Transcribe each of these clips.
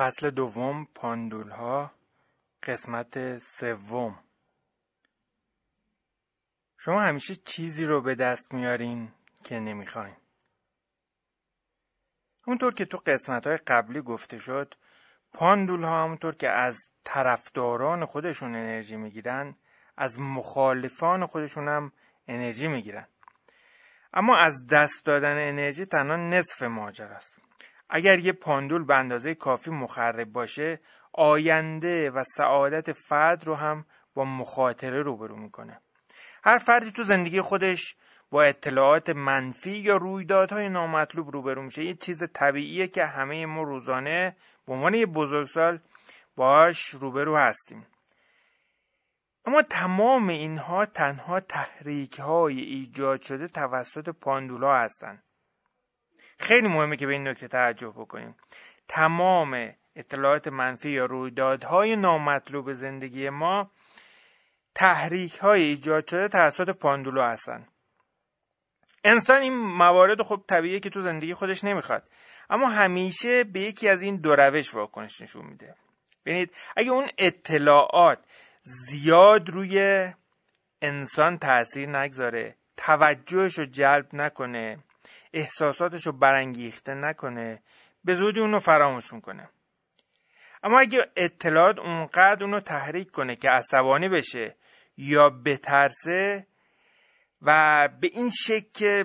فصل دوم پاندول ها قسمت سوم. شما همیشه چیزی رو به دست میارین که نمی‌خواین. همونطور که تو قسمت های قبلی گفته شد پاندول ها همونطور که از طرفداران خودشون انرژی می‌گیرن از مخالفان خودشون هم انرژی می‌گیرن. اما از دست دادن انرژی تنها نصف ماجر است اگر یه پاندول به اندازه کافی مخرب باشه آینده و سعادت فرد رو هم با مخاطره روبرو می‌کنه. هر فردی تو زندگی خودش با اطلاعات منفی یا رویدادهای نامطلوب روبرو میشه. یه چیز طبیعیه که همه ما روزانه به عنوان یه بزرگسال باش روبرو هستیم. اما تمام اینها تنها تحریک های ایجاد شده توسط پاندولا هستند خیلی مهمه که به این نکته توجه بکنیم. تمام اطلاعات منفی یا رویدادهای نامطلوب زندگی ما تحریک های ایجاد شده توسط پاندولو هستن انسان این موارد خب طبیعیه که تو زندگی خودش نمی‌خواد اما همیشه به یکی از این دو روش واکنش نشون میده. ببینید اگه اون اطلاعات زیاد روی انسان تاثیر نگذاره توجهش رو جلب نکنه احساساتش رو برانگیخته نکنه به زودی اونو فراموش می‌کنه. اما اگه اطلاعات اونقدر اونو تحریک کنه که عصبانی بشه یا بترسه و به این شکل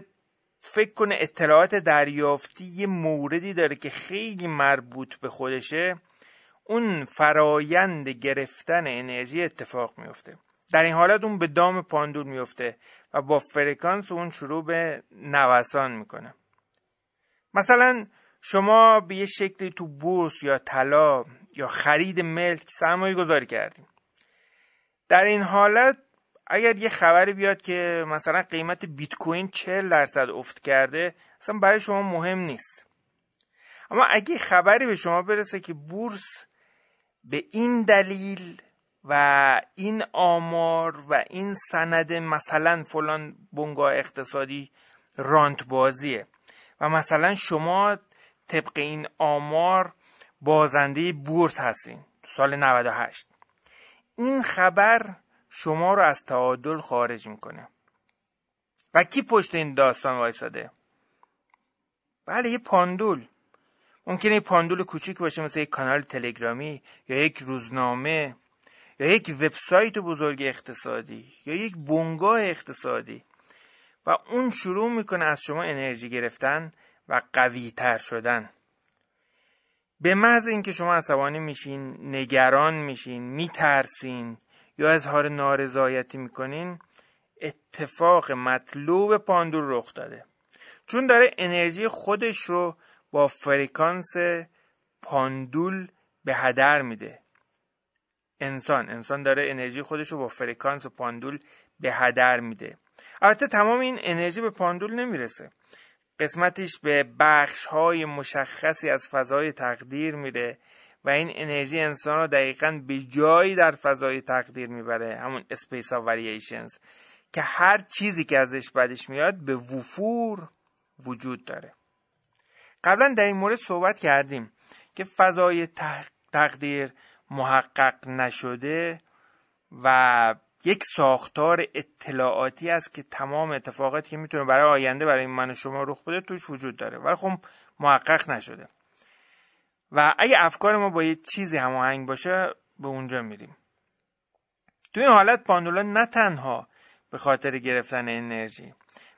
فکر کنه اطلاعات دریافتی یه موردی داره که خیلی مربوط به خودشه اون فرایند گرفتن انرژی اتفاق میفته در این حالت اون به دام پاندول میفته و با فرکانس اون شروع به نوسان می‌کنه. مثلا شما به یه شکلی تو بورس یا طلا یا خرید ملک سرمایه گذاری کردیم. در این حالت اگر یه خبری بیاد که مثلا قیمت بیت کوین 40 درصد افت کرده اصلا برای شما مهم نیست. اما اگه خبری به شما برسه که بورس به این دلیل و این آمار و این سند مثلا فلان بنگاه اقتصادی رانت بازیه و مثلا شما طبق این آمار بازنده بورس هستین سال 98 این خبر شما رو از تعادل خارج می‌کنه. و کی پشت این داستان وایساده؟ بله یه پاندول. ممکنه یه پاندول کوچیک باشه مثل یک کانال تلگرامی یا یک روزنامه. یا یک وبسایت بزرگ اقتصادی یا یک بنگاه اقتصادی. و اون شروع می‌کنه از شما انرژی گرفتن و قوی تر شدن. به محض اینکه شما عصبانی میشین نگران میشین میترسین یا اظهار نارضایتی می‌کنین اتفاق مطلوب پاندول رخ داده. چون داره انرژی خودش رو با فرکانس پاندول به هدر میده. انسان. انسان داره انرژی خودش رو با فرکانس پاندول به هدر میده. البته تمام این انرژی به پاندول نمی‌رسه. قسمتش به بخش های مشخصی از فضای تقدیر میره و این انرژی انسان رو دقیقا به جایی در فضای تقدیر می‌بره همون space of variations که هر چیزی که ازش بدش میاد به وفور وجود داره. قبلا در این مورد صحبت کردیم که فضای تقدیر محقق نشده و یک ساختار اطلاعاتی است که تمام اتفاقاتی که می‌تونه برای آینده برای من و شما رخ بده توش وجود داره. ولی خب محقق نشده. و اگه افکار ما با یه چیزی هماهنگ باشه به اونجا میریم. تو این حالت پاندولا نه تنها به خاطر گرفتن انرژی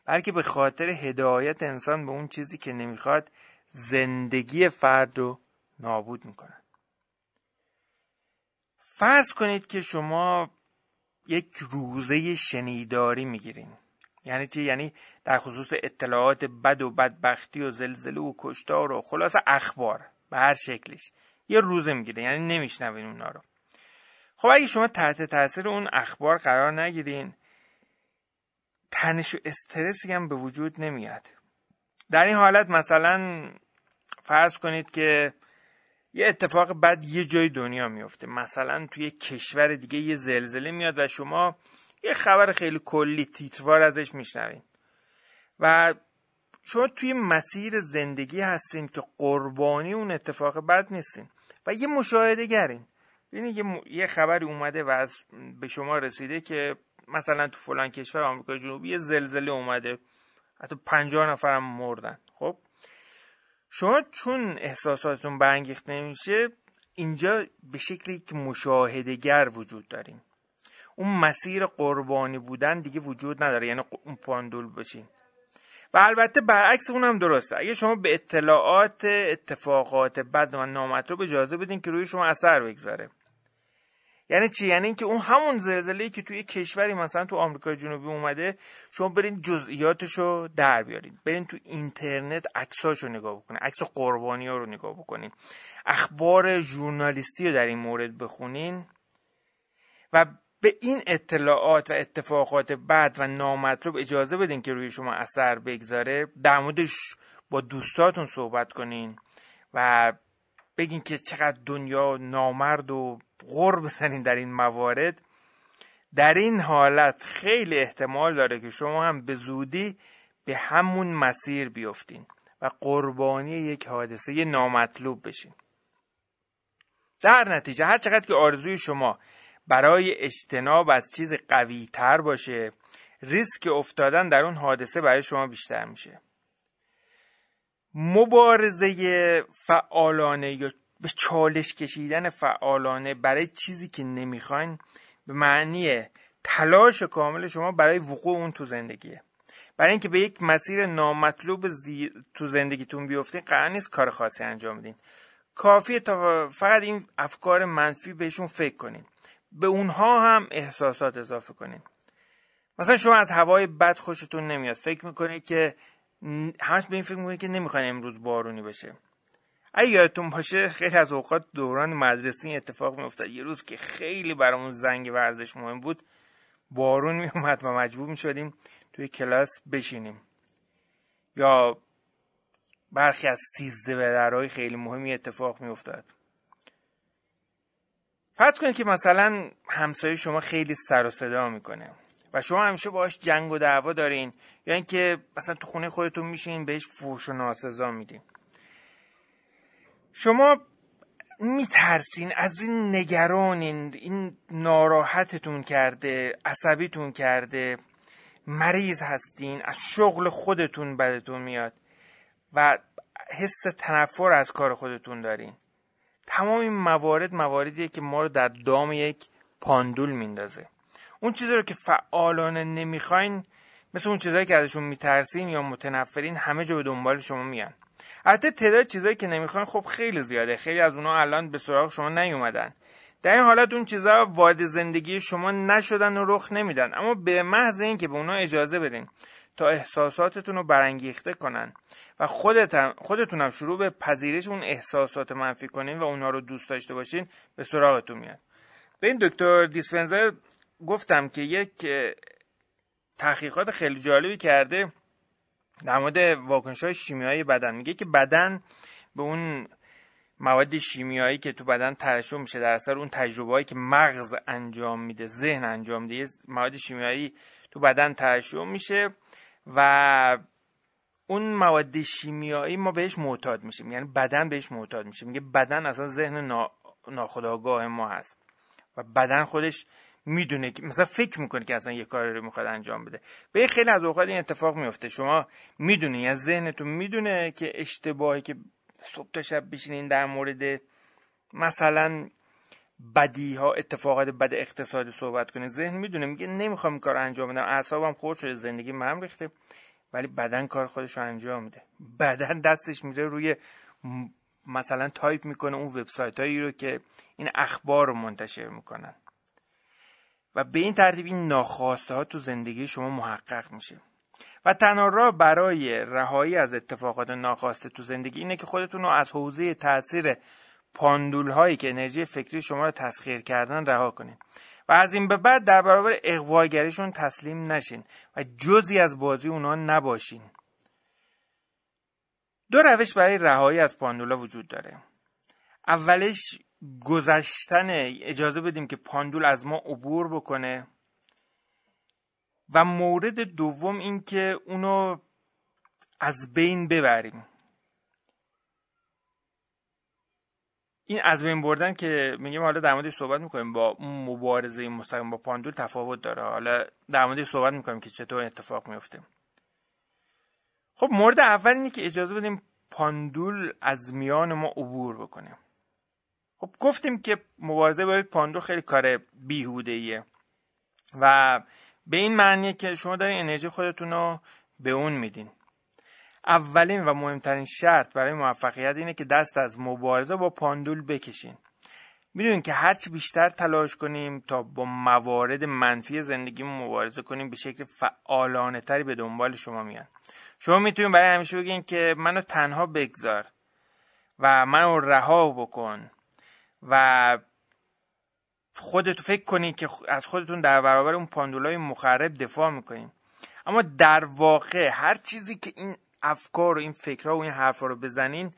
بلکه به خاطر هدایت انسان به اون چیزی که نمی‌خواد زندگی فرد رو نابود می‌کنن فرض کنید که شما یک روزه شنیداری می‌گیرین. یعنی چی؟ یعنی در خصوص اطلاعات بد و بدبختی و زلزله و کشتار و خلاص اخبار به هر شکلش. یه روزه می‌گیرین یعنی نمیشنوین اونا رو. خب اگه شما تحت تاثیر اون اخبار قرار نگیرین تنش و استرسی هم به وجود نمیاد. در این حالت مثلا فرض کنید که یه اتفاق بد یه جای دنیا میفته. مثلا توی کشور دیگه یه زلزله میاد و شما یه خبر خیلی کلی تیتروار ازش میشنوین. و شما توی مسیر زندگی هستین که قربانی اون اتفاق بد نیستین و یه مشاهده گرین ببینید یه, یه خبری اومده و از به شما رسیده که مثلا تو فلان کشور آمریکا جنوبی یه زلزله اومده. حتی پنجاه نفرم مردن. خب؟ شما چون احساساتتون برانگیخته نمیشه اینجا به شکلی که مشاهدهگر وجود داریم اون مسیر قربانی بودن دیگه وجود نداره یعنی اون پاندول بشین و البته برعکس اون هم درسته. اگه شما به اطلاعات اتفاقات بد و نامطلوب اجازه بدین که روی شما اثر بگذاره. یعنی چی؟ یعنی اینکه اون همون زلزله که توی کشوری مثلا تو آمریکای جنوبی اومده شما برین جزئیاتشو در بیارین. برین تو اینترنت عکساشو نگاه بکنین. عکس قربانی ها رو نگاه بکنین. اخبار ژورنالیستی رو در این مورد بخونین و به این اطلاعات و اتفاقات بد و نامطلوب اجازه بدین که روی شما اثر بگذاره. در موردش با دوستاتون صحبت کنین و بگین که چقدر دنیا نامرد و غور بزنین در این موارد در این حالت خیلی احتمال داره که شما هم به زودی به همون مسیر بیفتین و قربانی یک حادثه نامطلوب بشین. در نتیجه هر چقدر که آرزوی شما برای اجتناب از چیز قوی تر باشه ریسک افتادن در اون حادثه برای شما بیشتر میشه. مبارزه فعالانه یا به چالش کشیدن فعالانه برای چیزی که نمی‌خواین به معنی تلاش کامل شما برای وقوع اون تو زندگیه. برای اینکه به یک مسیر نامطلوب زی... تو زندگیتون بیفتین قرار نیست کار خاصی انجام بدین. کافیه تا فقط این افکار منفی بهشون فکر کنین. به اونها هم احساسات اضافه کنین. مثلا شما از هوای بد خوشتون نمیاد. فکر می‌کنید که همش به این فکر می‌کنید که نمی‌خواین امروز بارونی بشه. اگه یادتون باشه خیلی از اوقات دوران مدرسه این اتفاق میافتاد. یه روز که خیلی برامون زنگ ورزش مهم بود بارون میومد و مجبور می‌شدیم توی کلاس بشینیم. یا برخی از سیزده بدرهای خیلی مهمی اتفاق میافتاد. فرض کنید که مثلا همسایه شما خیلی سر و صدا می‌کنه و شما همیشه باش جنگ و دعوا دارین یا اینکه مثلا تو خونه خودتون میشین بهش فوش و ناسزا میدین. شما میترسین از این نگرانین این ناراحتتون کرده عصبیتون کرده مریض هستین از شغل خودتون بدتون میاد و حس تنفر از کار خودتون دارین. تمام این موارد مواردیه که ما رو در دام یک پاندول میندازه. اون چیزی رو که فعالانه نمی‌خواین مثل اون چیزهایی که ازشون میترسین یا متنفرین همه جا به دنبال شما میان. البته تعداد چیزایی که نمی‌خواین خب خیلی زیاده. خیلی از اونها الان به سراغ شما نیومدن. در این حالت اون چیزها وارد زندگی شما نشدن و رخ نمیدن. اما به محض اینکه به اونها اجازه بدین تا احساساتتون رو برانگیخته کنن و خودتون خودتونم شروع به پذیرش اون احساسات منفی کنین و اونها رو دوست داشته باشین به سراغتون میاد. به این دکتر دیسپنزر گفتم که یک تحقیقات خیلی جالبی کرده در مورد واکنش های شیمیایی بدن. میگه که بدن به اون مواد شیمیایی که تو بدن ترشح میشه در اثر اون تجربه که مغز انجام میده ذهن انجام میده مواد شیمیایی تو بدن ترشح میشه و اون مواد شیمیایی ما بهش معتاد میشیم. یعنی بدن بهش معتاد میشه. میگه بدن اصلا ذهن نا... ناخودآگاه ما هست و بدن خودش می‌دونه که مثلا فکر می‌کنه که اصلا یه کاری رو می‌خواد انجام بده. به خیلی از اوقات این اتفاق میفته شما می‌دونی یا ذهنتون می‌دونه که اشتباهی که صبح تا شب بشینین در مورد مثلا بدی ها اتفاقات بد اقتصادی صحبت کنه ذهن می‌دونه میگه نمی‌خوام این کار انجام بدم. اعصابم خورد شده زندگی هم ریخته. ولی بدن کار خودش رو انجام میده. بدن دستش میره روی مثلا تایپ می‌کنه اون وبسایت هایی رو که این اخبار رو منتشر می‌کنن. و به این ترتیب این ناخواسته ها تو زندگی شما محقق میشه. و تنها راه برای رهایی از اتفاقات ناخواسته تو زندگی اینه که خودتون رو از حوزه تاثیر پاندول هایی که انرژی فکری شما رو تسخیر کردن رها کنید. و از این به بعد در برابر اغواگریشون تسلیم نشین و جزی از بازی اونا نباشین. دو روش برای رهایی از پاندولا وجود داره. اولش گذشتن اجازه بدیم که پاندول از ما عبور بکنه. و مورد دوم این که اونو از بین ببریم. این از بین بردن که میگیم حالا در موردش صحبت می‌کنیم با مبارزه مستقیم با پاندول تفاوت داره. حالا در موردش صحبت می‌کنیم که چطور اتفاق میفته خب مورد اول اینه که اجازه بدیم پاندول از میان ما عبور بکنه. خب گفتیم که مبارزه با پاندول خیلی کار بیهوده ایه و به این معنیه که شما دارین انرژی خودتون رو به اون میدین. اولین و مهمترین شرط برای موفقیت اینه که دست از مبارزه با پاندول بکشین. می‌دونین که هرچی بیشتر تلاش کنیم تا با موارد منفی زندگیمون مبارزه کنیم به شکل فعالانه تری به دنبال شما میان. شما می‌تونید برای همیشه بگین که منو تنها بگذار و منو رها بکن. و خودتو فکر کنید که از خودتون در برابر اون پاندولای مخرب دفاع می‌کنین. اما در واقع هر چیزی که این افکار و این فکرها و این حرفا رو بزنین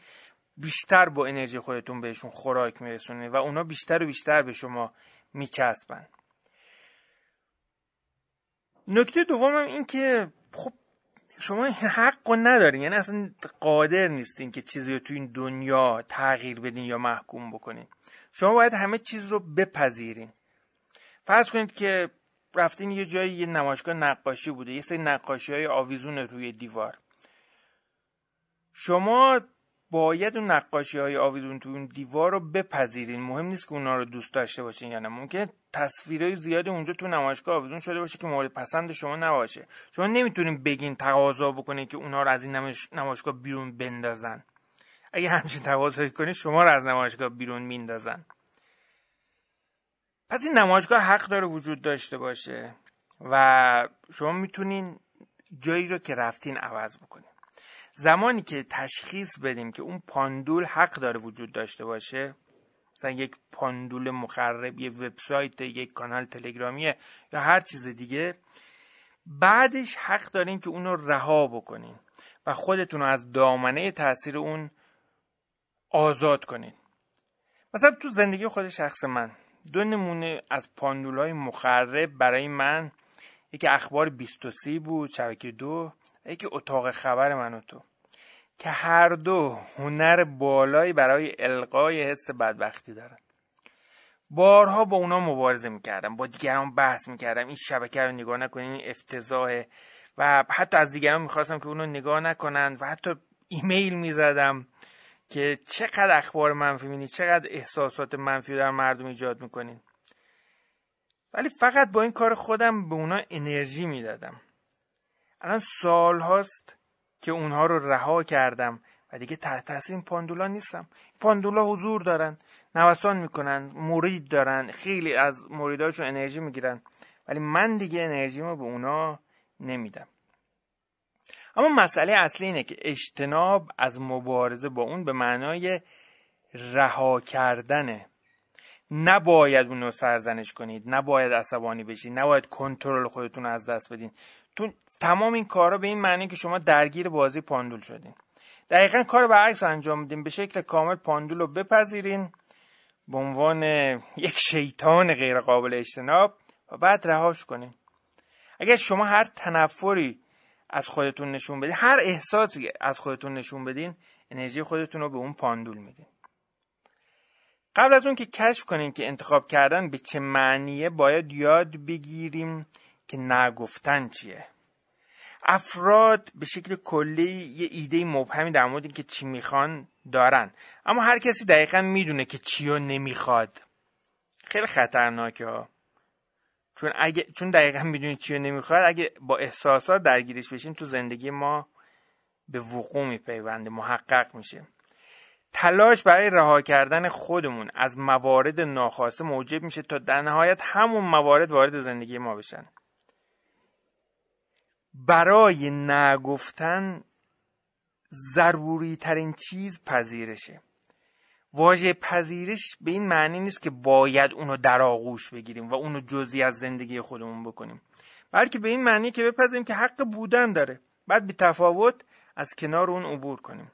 بیشتر با انرژی خودتون بهشون خوراک میرسونید و اونا بیشتر و بیشتر به شما میچسبن. نکته دومم این که خب شما این حق رو ندارین یعنی اصلا قادر نیستین که چیزی رو تو این دنیا تغییر بدین یا محکوم بکنین. شما باید همه چیز رو بپذیرین. فرض کنید که رفتین یه جایی یه نمایشگاه نقاشی بوده یه سری نقاشی های آویزون روی دیوار. شما باید اون نقاشی های آویزون تو اون دیوار رو بپذیرین. مهم نیست که اونا رو دوست داشته باشین یا نه. ممکنه تصویرهای زیادی اونجا تو نمایشگاه آویزون شده باشه که مورد پسند شما نباشه. شما نمی‌تونین بگین تقاضا بکنین که اونا رو از این نمایشگاه بیرون بندازن. اگه همچین تقاضایی کنید شما رو از نمایشگاه بیرون میندازن. پس این نمایشگاه حق داره وجود داشته باشه و شما می‌تونین جایی رو که رفتین عوض بکنین. زمانی که تشخیص بدیم که اون پاندول حق داره وجود داشته باشه مثلا یک پاندول مخرب یه وبسایت یک کانال تلگرامیه یا هر چیز دیگه بعدش حق دارین که اونو رها بکنین و خودتون رو از دامنه تاثیر اون آزاد کنین. مثلا تو زندگی خود شخص من دو نمونه از پاندول مخرب برای من یکی اخبار 23 بود شبکه دو یکی اتاق خبر من و تو. که هر دو هنر بالایی برای القای حس بدبختی دارن. بارها با اونا مبارزه می‌کردم با دیگران بحث می‌کردم این شبکه رو نگاه نکنین این افتضاحه. و حتی از دیگران می‌خواستم که اونو نگاه نکنن و حتی ایمیل می‌زدم. که چقدر اخبار منفی مینی چقدر احساسات منفی در مردم ایجاد می‌کنین ولی فقط با این کار خودم به اونا انرژی می‌دادم. الان سال هاست که اونها رو رها کردم و دیگه تحت تاثیر این پاندولا نیستم. پاندولا حضور دارن نوسان می‌کنن مرید دارن خیلی از مریداشون انرژی می‌گیرن. ولی من دیگه انرژیمو به اونا نمیدم. اما مسئله اصلی اینه که اجتناب از مبارزه با اون به معنای رها کردنه نباید اون رو سرزنش کنید نباید عصبانی بشید نباید کنترل خودتون از دست بدین. تو تمام این کارا به این معنی که شما درگیر بازی پاندول شدین. دقیقا کار برعکس انجام میدین. به شکل کامل پاندول رو بپذیرین به عنوان یک شیطان غیر قابل اجتناب و بعد رهاش کنین. اگر شما هر تنفری از خودتون نشون بدین. هر احساسی از خودتون نشون بدین انرژی خودتون رو به اون پاندول میدین. قبل از اون که کشف کنین که انتخاب کردن به چه معنیه باید یاد بگیریم که نگفتن چیه. افراد به شکل کلی یه ایده مبهمی در مورد که چی می‌خوان دارن. اما هر کسی دقیقا می‌دونه که چی رو نمی‌خواد. خیلی خطرناکه ها. چون اگه چون دقیقا می‌دونی چی رو نمی‌خواد اگه با احساسات درگیرش بشیم تو زندگی ما به وقوع میپیونده محقق میشه تلاش برای رها کردن خودمون از موارد ناخواسته موجب میشه تا در نهایت همون موارد وارد زندگی ما بشن. برای نگفتن ضروری ترین چیز پذیرشه. واژه پذیرش به این معنی نیست که باید اونو در آغوش بگیریم و اونو جزی از زندگی خودمون بکنیم. بلکه به این معنی که بپذیریم که حق بودن داره. بعد بی تفاوت از کنار اون عبور کنیم.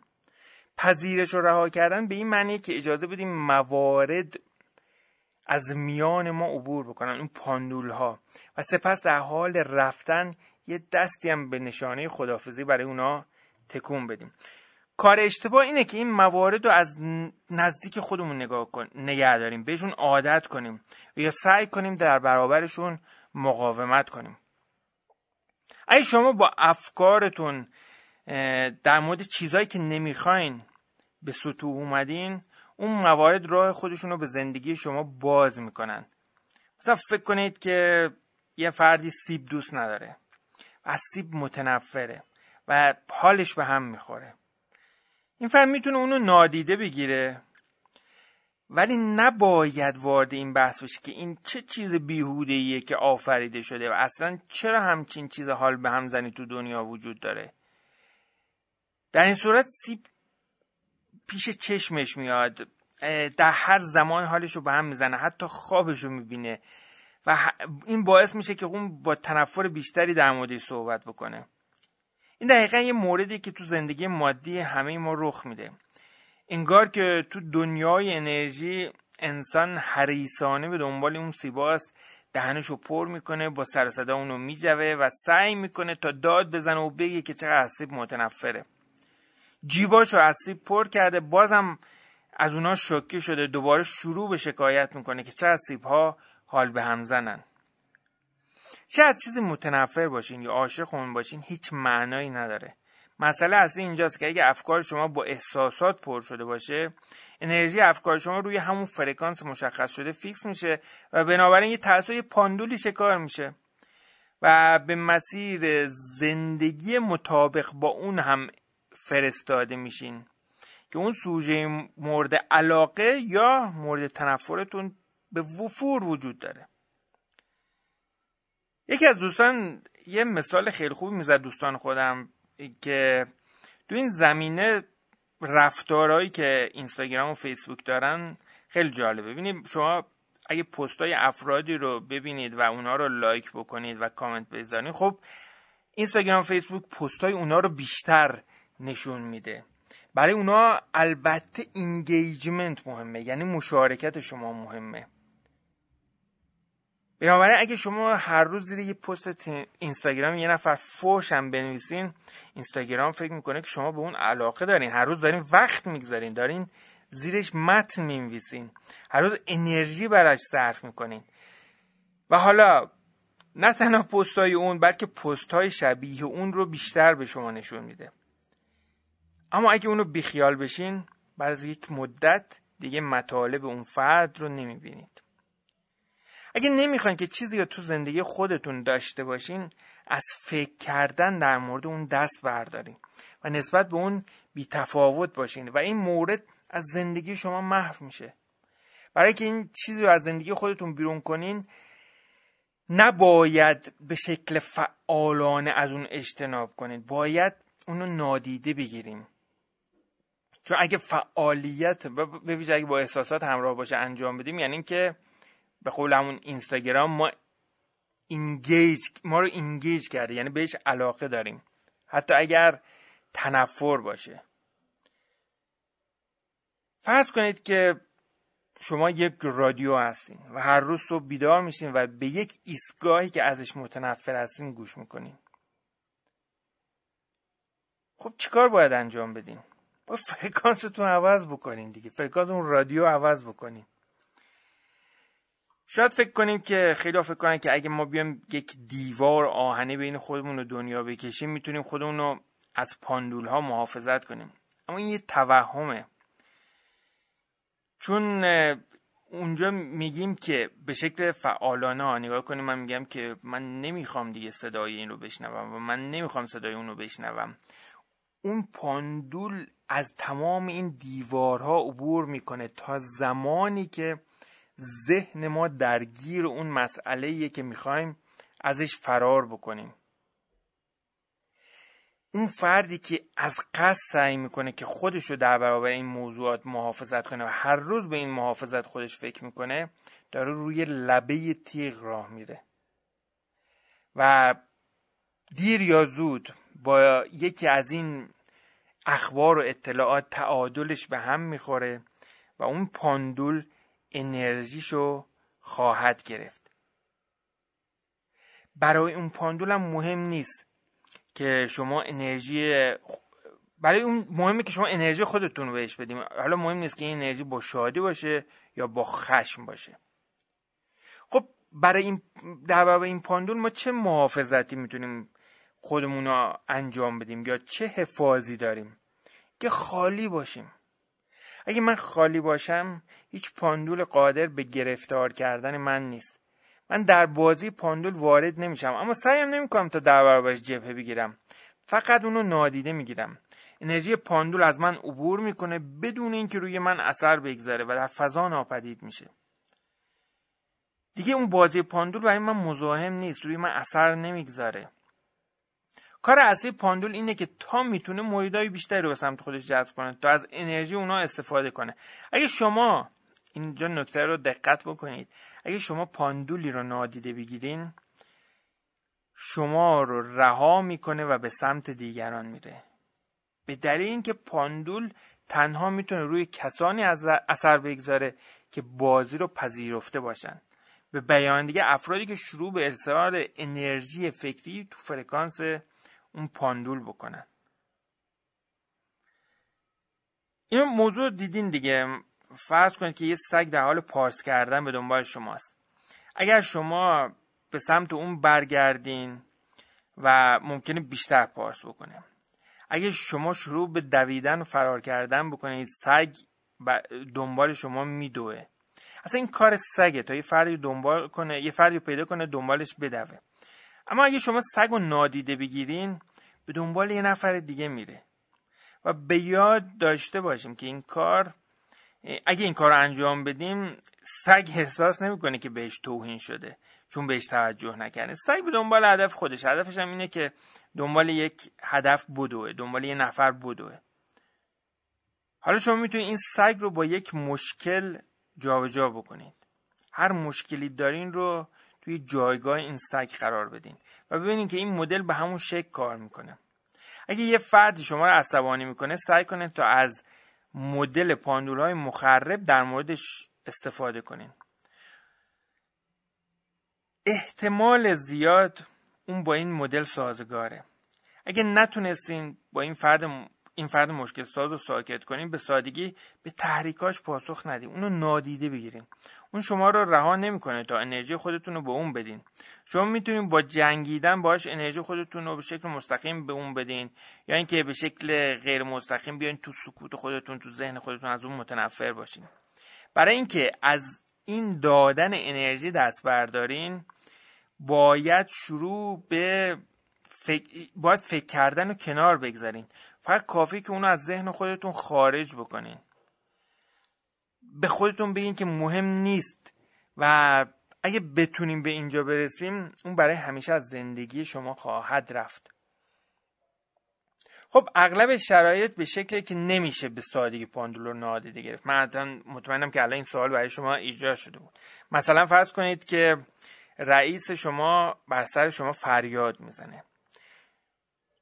پذیرش و رها کردن به این معنی که اجازه بدیم موارد از میان ما عبور بکنن. اون پاندول ها و سپس در حال رفتن یه دستی هم به نشانه خدافزی برای اونا تکون بدیم. کار اشتباه اینه که این موارد رو از نزدیک خودمون نگاه کن نگه داریم. بهشون عادت کنیم. یا سعی کنیم در برابرشون مقاومت کنیم. اگه شما با افکارتون در مورد چیزهایی که نمی‌خواین به سطوح اومدین اون موارد راه خودشون رو به زندگی شما باز می‌کنن. مثلا فکر کنید که یه فردی سیب دوست نداره و از سیب متنفره و حالش به هم می‌خوره. این فرد می‌تونه اونو نادیده بگیره. ولی نباید وارد این بحث بشه که این چه چیز بیهوده ایه که آفریده شده و اصلا چرا همچین چیز حال به هم زنی تو دنیا وجود داره. در این صورت سیب پیش چشمش میاد. در هر زمان حالش رو به هم می‌زنه حتی خوابش رو می‌بینه. و این باعث میشه که اون با تنفر بیشتری در موردش صحبت بکنه. این دقیقا یه موردی که تو زندگی مادی همه ما رخ میده. انگار که تو دنیای انرژی انسان حریسانه به دنبال اون سیباست دهنش رو پر می‌کنه با سر صدا اونو میجوه و سعی می‌کنه تا داد بزنه و بگه که چقدر سیب متنفره. جیباش رو ازش پر کرده بازم از اونا شوکه شده دوباره شروع به شکایت می‌کنه که چه سیب های حال به هم زنن. چه از چیزی متنفر باشین یا عاشق اون باشین هیچ معنایی نداره. مسئله اصلی اینجاست که اگه افکار شما با احساسات پر شده باشه انرژی افکار شما روی همون فرکانس مشخص شده fix میشه و بنابراین یه تاثیر پاندولی شکار میشه. و به مسیر زندگی مطابق با اون هم فرستاده میشین که اون سوژه مورد علاقه یا مورد تنفرتون به وفور وجود داره. یکی از دوستان یه مثال خیلی خوبی می‌زد دوستان خودم که تو این زمینه رفتارهایی که اینستاگرام و فیسبوک دارن خیلی جالبه. ببینید شما اگه پستای افرادی رو ببینید و اونا رو لایک بکنید و کامنت بذارید خب اینستاگرام و فیسبوک پستای اونا رو بیشتر نشون میده. برای اونا البته engagement مهمه یعنی مشارکت شما مهمه. بنابراین اگه شما هر روز زیر یه پست اینستاگرام یه نفر فوش هم بنویسین اینستاگرام فکر می‌کنه که شما به اون علاقه دارین. هر روز دارین وقت می‌گذارین دارین زیرش متن می‌نویسین. هر روز انرژی براش صرف می‌کنین. و حالا نه تنها پست های اون بلکه پست های شبیه اون رو بیشتر به شما نشون میده. اما اگه اونو بیخیال بشین بعد از یک مدت دیگه مطالب اون فرد رو نمی‌بینید اگه نمی‌خواین که چیزی رو تو زندگی خودتون داشته باشین از فکر کردن در مورد اون دست بردارین و نسبت به اون بی تفاوت باشین و این مورد از زندگی شما محو میشه. برای که این چیزی رو از زندگی خودتون بیرون کنین نباید به شکل فعالانه از اون اجتناب کنید باید اونو نادیده بگیریم چون اگه فعالیت به ویژه اگه با احساسات همراه باشه انجام بدیم یعنی اینکه به قول همون اینستاگرام ما اینگیج ما رو اینگیج کرده یعنی بهش علاقه داریم. حتی اگر تنفر باشه. فرض کنید که شما یک رادیو هستین و هر روز صبح بیدار میشین و به یک ایستگاهی که ازش متنفر هستین گوش می‌کنین. خب چیکار باید انجام بدین؟ با فرکانستون عوض بکنین دیگه. فرکانس اون رادیو عوض بکنین. شاید فکر کنیم که خیلی فکر کنن که اگه ما بیایم یک دیوار آهنه بین خودمون و دنیا بکشیم می‌تونیم خودمون رو از پاندول ها محافظت کنیم. اما این یه توهمه. چون اونجا میگیم که به شکل فعالانه نگاه کنیم من میگم که من نمی‌خوام دیگه صدای این رو بشنوم و من نمی‌خوام صدای اون رو بشنوم. اون پاندول از تمام این دیوارها عبور می‌کنه تا زمانی که ذهن ما درگیر اون مسئله که می‌خوایم ازش فرار بکنیم. اون فردی که از قصد سعی می‌کنه که خودش رو در برابر این موضوعات محافظت کنه و هر روز به این محافظت خودش فکر می‌کنه داره روی لبه تیغ راه میره. و دیر یا زود با یکی از این اخبار و اطلاعات تعادلش به هم می‌خوره و اون پاندول انرژیشو خواهد گرفت. برای اون پاندول هم مهم نیست که شما انرژی برای اون مهمه که شما انرژی خودتون رو بهش بدیم. حالا مهم نیست که این انرژی با شادی باشه یا با خشم باشه. خب برای این در این پاندول ما چه محافظتی می‌تونیم خودمون رو انجام بدیم یا چه حفاظی داریم که خالی باشیم؟ اگه من خالی باشم هیچ پاندول قادر به گرفتار کردن من نیست. من در بازی پاندول وارد نمیشم اما سعیم نمی‌کنم تا در برابرش جبهه بگیرم. فقط اونو نادیده می‌گیرم. انرژی پاندول از من عبور می‌کنه بدون اینکه روی من اثر بگذاره و در فضا ناپدید میشه. دیگه اون بازی پاندول برای من مزاحم نیست روی من اثر نمی‌گذاره. کار اصلی پاندول اینه که تا می‌تونه مریدای بیشتری رو به سمت خودش جذب کنه تا از انرژی اونا استفاده کنه. اگه شما اینجا نکته رو دقت بکنید اگه شما پاندولی رو نادیده بگیرین شما رو رها می‌کنه و به سمت دیگران میره. به دلیل اینکه پاندول تنها می‌تونه روی کسانی از اثر بگذاره که بازی رو پذیرفته باشن. به بیان دیگه افرادی که شروع به ارسال انرژی فکری تو فرکانس اون پاندول بکنن. این موضوع دیدین دیگه. فرض کنید که یه سگ در حال پارس کردن به دنبال شماست. اگر شما به سمت اون برگردین و ممکنه بیشتر پارس بکنه. اگه شما شروع به دویدن و فرار کردن بکنید سگ دنبال شما میدوه. اصلا این کار سگه. تا یه فردی دنبال کنه یه فردی پیدا کنه دنبالش بدوه. اما اگه شما سگ و نادیده بگیرین به دنبال یه نفر دیگه میره. و به یاد داشته باشیم که این کار اگه این کار رو انجام بدیم سگ احساس نمی‌کنه که بهش توهین شده چون بهش توجه نکنه سگ به دنبال هدف خودش. هدفش هم اینه که دنبال یک هدف بدوه دنبال یه نفر بدوه. حالا شما می‌تونید این سگ رو با یک مشکل جابجا جا بکنید. هر مشکلی دارین رو توی جایگاه این سگ قرار بدین و ببینید که این مدل به همون شکل کار می‌کنه. اگه یه فردی شما رو عصبانی می‌کنه سعی کنید تا از مدل پاندول های مخرب در موردش استفاده کنین. احتمال زیاد اون با این مدل سازگاره. اگه نتونستین با این فرد این فرد مشکل ساز رو ساکت کنین به سادگی به تحریکاش پاسخ ندین. اونو نادیده بگیرین. اون شما رو رها نمی‌کنه تا انرژی خودتون رو به اون بدین. شما می‌تونین با جنگیدن باش انرژی خودتون رو به شکل مستقیم به اون بدین. یا اینکه به شکل غیر مستقیم بیاین تو سکوت خودتون تو ذهن خودتون از اون متنفر باشین. برای اینکه از این دادن انرژی دست بردارین باید شروع به فکر باید فکر کردن و کنار بگذارین. فقط کافی که اونو از ذهن خودتون خارج بکنین. به خودتون بگین که مهم نیست. و اگه بتونیم به اینجا برسیم اون برای همیشه از زندگی شما خواهد رفت. خب اغلب شرایط به شکلی که نمیشه به سادگی پاندول رو نادیده گرفت. من مطمئنم که الان این سوال برای شما ایجاد شده بود. مثلا فرض کنید که رئیس شما بر سر شما فریاد می‌زنه.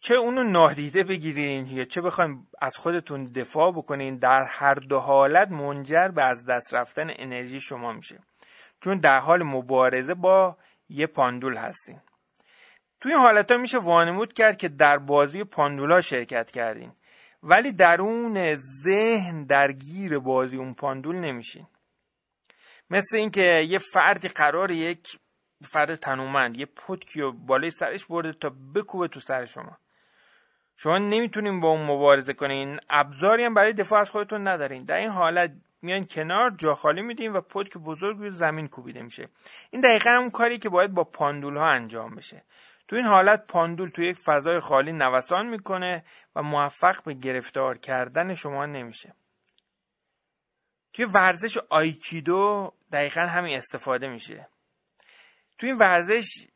چه اونو نادیده بگیرین یا چه بخواین از خودتون دفاع بکنین در هر دو حالت منجر به از دست رفتن انرژی شما میشه. چون در حال مبارزه با یه پاندول هستین. توی این حالت ها میشه وانمود کرد که در بازی پاندولا شرکت کردین. ولی درون ذهن درگیر بازی اون پاندول نمیشین. مثل اینکه یه فردی قرار یک فرد تنومند یه پتکی و بالای سرش برده تا بکوبه تو سر شما. شما نمی‌تونین با اون مبارزه کنین. ابزاری هم برای دفاع از خودتون ندارین. در این حالت میان کنار جا خالی میدین و پتک بزرگ روی زمین کوبیده میشه. این دقیقا همون کاری که باید با پاندول ها انجام بشه. تو این حالت پاندول تو یک فضای خالی نوسان می‌کنه و موفق به گرفتار کردن شما نمیشه. توی ورزش آیکیدو دقیقا همین استفاده میشه. توی این ورزش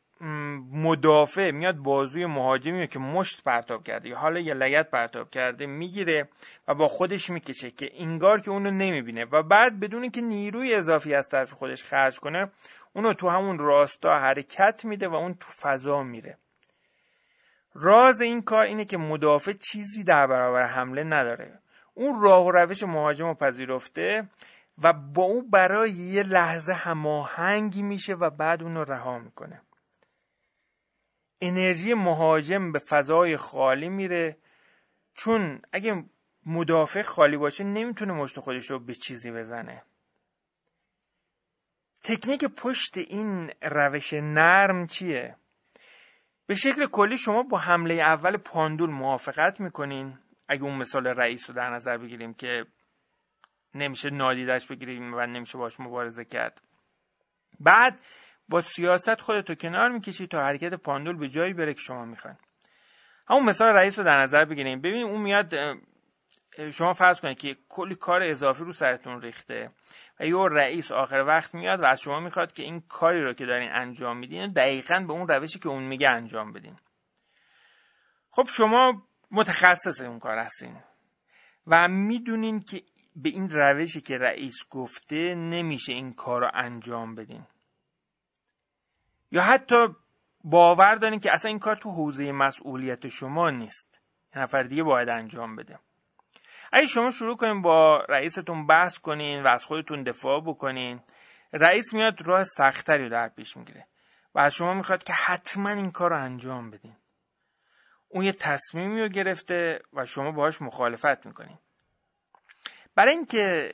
مدافع میاد بازوی مهاجمی که مشت پرتاب کرده حالا یه لگت پرتاب کرده می‌گیره و با خودش می‌کشه که انگار که اونو نمی‌بینه و بعد بدون که نیروی اضافی از طرف خودش خرج کنه اونو تو همون راستا حرکت میده و اون تو فضا میره. راز این کار اینه که مدافع چیزی در برابر حمله نداره. اون راه و روش مهاجم رو پذیرفته و با اون برای یه لحظه هماهنگی میشه و بعد اون رو رها می‌کنه. انرژی مهاجم به فضای خالی میره. چون اگه مدافع خالی باشه نمی‌تونه مشت خودش رو به چیزی بزنه. تکنیک پشت این روش نرم چیه؟ به شکل کلی شما با حمله اول پاندول موافقت می‌کنین. اگه اون مثال رئیس رو در نظر بگیریم که نمیشه نادیدش بگیریم و نمیشه باش مبارزه کرد. بعد با سیاست خودتو کنار می‌کشی تا حرکت پاندول به جایی بره که شما می‌خواین. همون مثال رئیس رو در نظر بگیریم. ببین اون میاد شما فرض کنید که کلی کار اضافی رو سرتون ریخته و یه رئیس آخر وقت میاد و از شما می‌خواد که این کاری رو که دارین انجام میدین دقیقا به اون روشی که اون میگه انجام بدین. خب شما متخصص اون کار هستین و می‌دونین که به این روشی که رئیس گفته نمیشه این کار رو انجام بدین. یا حتی باور دارین که اصلا این کار تو حوزه مسئولیت شما نیست. نفر دیگه باید انجام بده. اگه شما شروع کنین با رئیستون بحث کنین و از خودتون دفاع بکنین رئیس میاد راه سختری رو در پیش می‌گیره و از شما می‌خواد که حتما این کار رو انجام بدین. اون یه تصمیمی رو گرفته و شما باهاش مخالفت می‌کنین. برای اینکه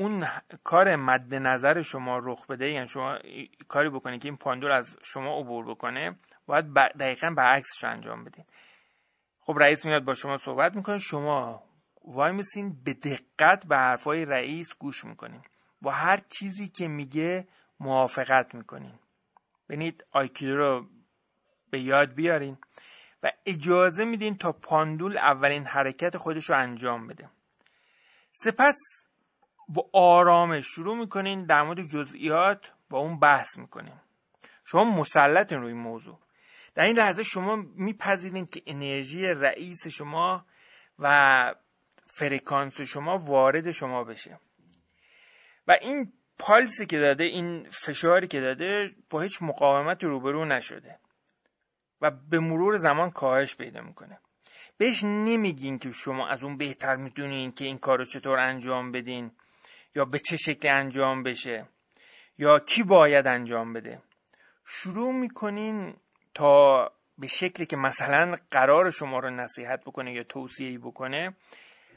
اون کار مد نظر شما رخ بده یعنی شما کاری بکنید که این پاندول از شما عبور بکنه باید دقیقا برعکسش انجام بدین خب رئیس میاد با شما صحبت می‌کنه شما وای میسین به دقت به حرفای رئیس گوش می‌کنین. با هر چیزی که میگه موافقت می‌کنین. ببینید آیکیدو رو به یاد بیارین و اجازه میدین تا پاندول اولین حرکت خودش رو انجام بده. سپس با آرامش. شروع می‌کنین در مورد جزئیات با اون بحث می‌کنین. شما مسلطین روی موضوع. در این لحظه شما میپذیرید که انرژی رئیس شما و فرکانس شما وارد شما بشه. و این پالسی که داده این فشاری که داده با هیچ مقاومت روبرو نشده و به مرور زمان کاهش پیدا می‌کنه. بهش نمیگین که شما از اون بهتر می‌دونین که این کار رو چطور انجام بدین. یا به چه شکل انجام بشه یا کی باید انجام بده. شروع می‌کنین تا به شکلی که مثلا قرار شما رو نصیحت بکنه یا توصیه بکنه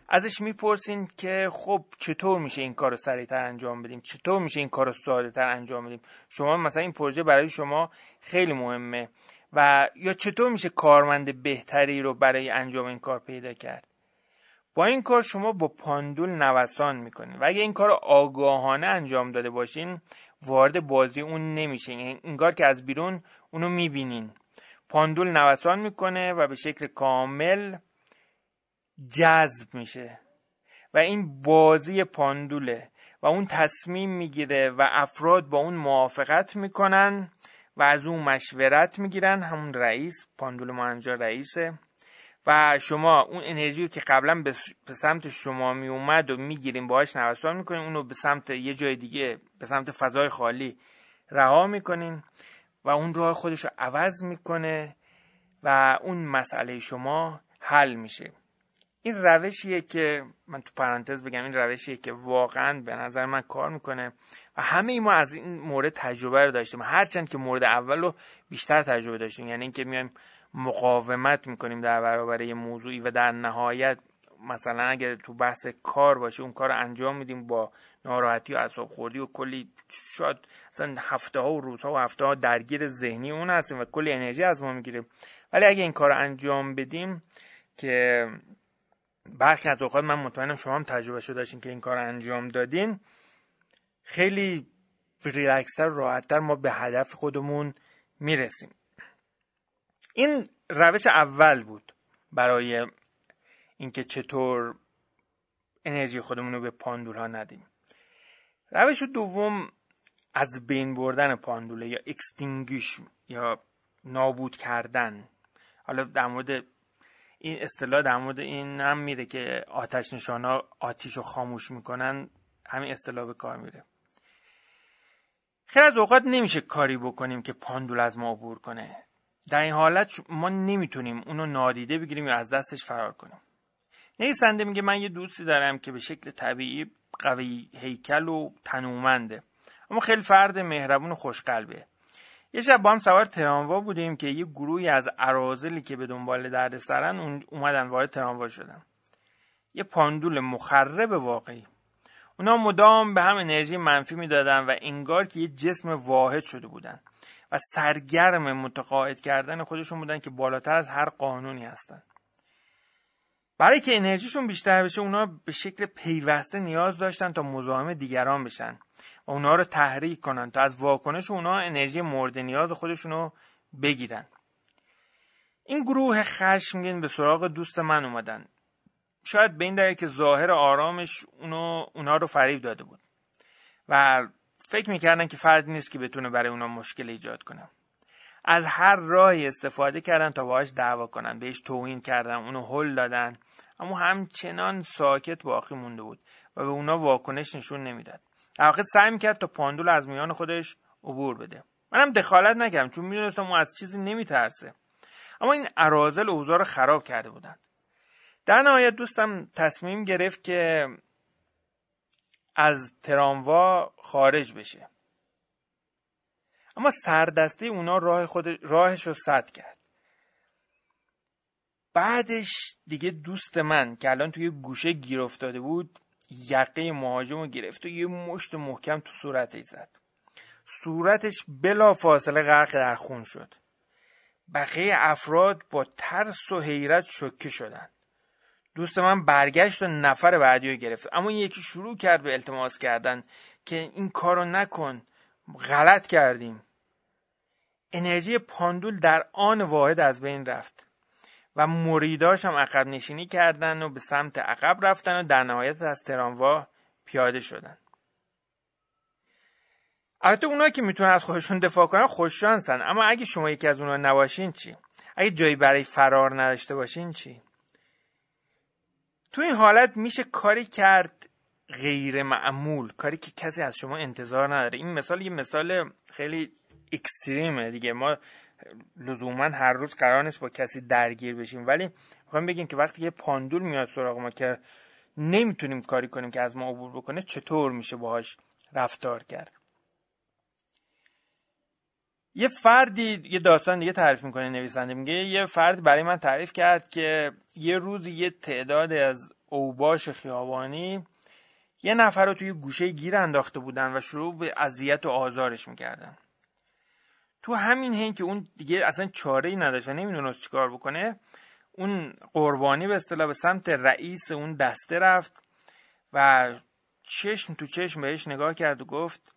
ازش می‌پرسین که خب چطور میشه این کار رو سریعتر انجام بدیم؟ چطور میشه این کار رو ساده تر انجام بدیم؟ شما مثلا این پروژه برای شما خیلی مهمه و یا چطور میشه کارمند بهتری رو برای انجام این کار پیدا کرد؟ با این کار شما با پاندول نوسان می‌کنین و اگه این کار آگاهانه انجام داده باشین وارد بازی اون نمیشه یعنی انگار که از بیرون اونو می‌بینین. پاندول نوسان می‌کنه و به شکل کامل جذب میشه. و این بازی پاندوله و اون تصمیم می‌گیره و افراد با اون موافقت می‌کنن و از اون مشورت می‌گیرن. همون رئیس پاندول ما انجا رئیسه. و شما اون انرژی که قبلا به سمت شما می اومد و می‌گیریم باهاش نوسان می‌کنین اونو به سمت یه جای دیگه به سمت فضای خالی رها می‌کنین و اون راه خودش رو عوض می‌کنه و اون مسئله شما حل میشه. این روشیه که من تو پرانتز بگم این روشیه که واقعا به نظر من کار می‌کنه و همه ما از این مورد تجربه رو داشتیم. هرچند که مورد اول رو بیشتر تجربه داشتیم یعنی اینکه میایم مقاومت می‌کنیم در برابر یه موضوعی و در نهایت مثلا اگر تو بحث کار باشه اون کار رو انجام میدیم با ناراحتی و اعصاب خوردی و کلی شاید اصلا هفته ها و روزها و هفته ها درگیر ذهنی اون هستیم و کلی انرژی از ما می‌گیره ولی اگه این کار رو انجام بدیم که برخی از اوقات من مطمئنم شما هم تجربه شده داشتین که این کار رو انجام دادین خیلی ریلکستر راحتتر ما به هدف خودمون می‌رسیم. این روش اول بود برای اینکه چطور انرژی خودمون رو به پاندول ها ندیم. روش دوم از بین بردن پاندوله یا اکستینگیش یا نابود کردن. حالا در مورد این اصطلاح در مورد این هم میره که آتش نشان ها آتیش رو خاموش می‌کنن همین اصطلاح به کار میره. خیلی از اوقات نمیشه کاری بکنیم که پاندول از ما عبور کنه. در این حالت ما نمی‌تونیم اونو نادیده بگیریم یا از دستش فرار کنیم. نویسنده میگه من یه دوستی دارم که به شکل طبیعی قوی هیکل و تنومنده. اما خیلی فرد مهربون و خوشقلبه. یه شب با هم سوار تراموا بودیم که یه گروهی از ارازلی که به دنبال درد سرن اومدن وارد تراموا شدن. یه پاندول مخرب واقعی. اونا مدام به هم انرژی منفی می‌دادن و انگار که یه جسم واحد شده بودن. و سرگرم متقاعد کردن خودشون بودن که بالاتر از هر قانونی هستن. برای که انرژیشون بیشتر بشه اونا به شکل پیوسته نیاز داشتن تا مزاحم دیگران بشن و اونا رو تحریک کنن تا از واکنش اونا انرژی مورد نیاز خودشون بگیرن. این گروه خشمگین به سراغ دوست من اومدن. شاید به این دلیل که ظاهر آرامش اونو اونا رو فریب داده بود. و فکر می‌کردن که فردی نیست که بتونه برای اونا مشکل ایجاد کنه. از هر راهی استفاده کردن تا باهاش دعوا کنن بهش توهین کردن اونو هل دادن. اما همچنان ساکت باقی مونده بود و به اونا واکنش نشون نمی‌داد. در واقع سعی می‌کرد تا پاندول از میان خودش عبور بده. منم دخالت نکردم چون می‌دونستم اون از چیزی نمیترسه. اما این ارازل اوضاع رو خراب کرده بودن. در نهایت دوستم تصمیم گرفت که از تراموا خارج بشه. اما سردسته اونا راه خود راهش رو سد کرد. بعدش دیگه دوست من که الان توی گوشه گیر افتاده بود یقه مهاجم رو گرفت و یه مشت محکم تو صورتش زد. صورتش بلا فاصله غرق در خون شد. بقیه افراد با ترس و حیرت شکه شدند دوست من برگشت و نفر بعدی رو گرفت. اما یکی شروع کرد به التماس کردن که این کارو نکن. غلط کردیم. انرژی پاندول در آن واحد از بین رفت و مریداش هم عقب نشینی کردن و به سمت عقب رفتن و در نهایت از تراموا پیاده شدن. البته اونایی که می‌تونن از خودشون دفاع کنن خوششانسن اما اگه شما یکی از اونها نباشین چی؟ اگه جایی برای فرار نداشته باشین چی؟ تو این حالت میشه کاری کرد غیر معمول کاری که کسی از شما انتظار نداره. این مثال یه مثال خیلی اکستریمه دیگه. ما لزوما هر روز قرار نیست با کسی درگیر بشیم. ولی می‌خوایم بگیم که وقتی یه پاندول میاد سراغ ما که نمی‌تونیم کاری کنیم که از ما عبور بکنه چطور میشه باهاش رفتار کرد؟ یه فردی یه داستان دیگه تعریف می‌کنه نویسنده میگه یه فردی برای من تعریف کرد که یه روز یه تعداد از اوباش خیابانی یه نفر رو توی گوشه گیر انداخته بودن و شروع به اذیت و آزارش می‌کردن. تو همین هین که اون دیگه اصلا چاره ای نداشت و نمی‌دونست چیکار بکنه اون قربانی به اصطلاح به سمت رئیس اون دسته رفت و چشم تو چشم بهش نگاه کرد و گفت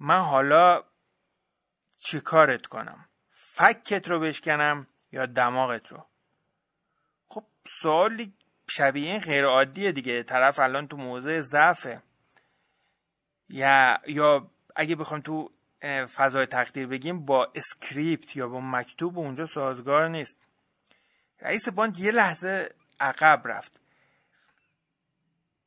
من حالا چی کارت کنم؟ فکت رو بشکنم یا دماغت رو؟ خب سوالی شبیه این غیر عادیه دیگه. طرف الان تو موضع ضعفه. یا یا اگه بخوام تو فضای تقدیر بگیم با script یا با مکتوب اونجا سازگار نیست. رئیس باند یه لحظه عقب رفت.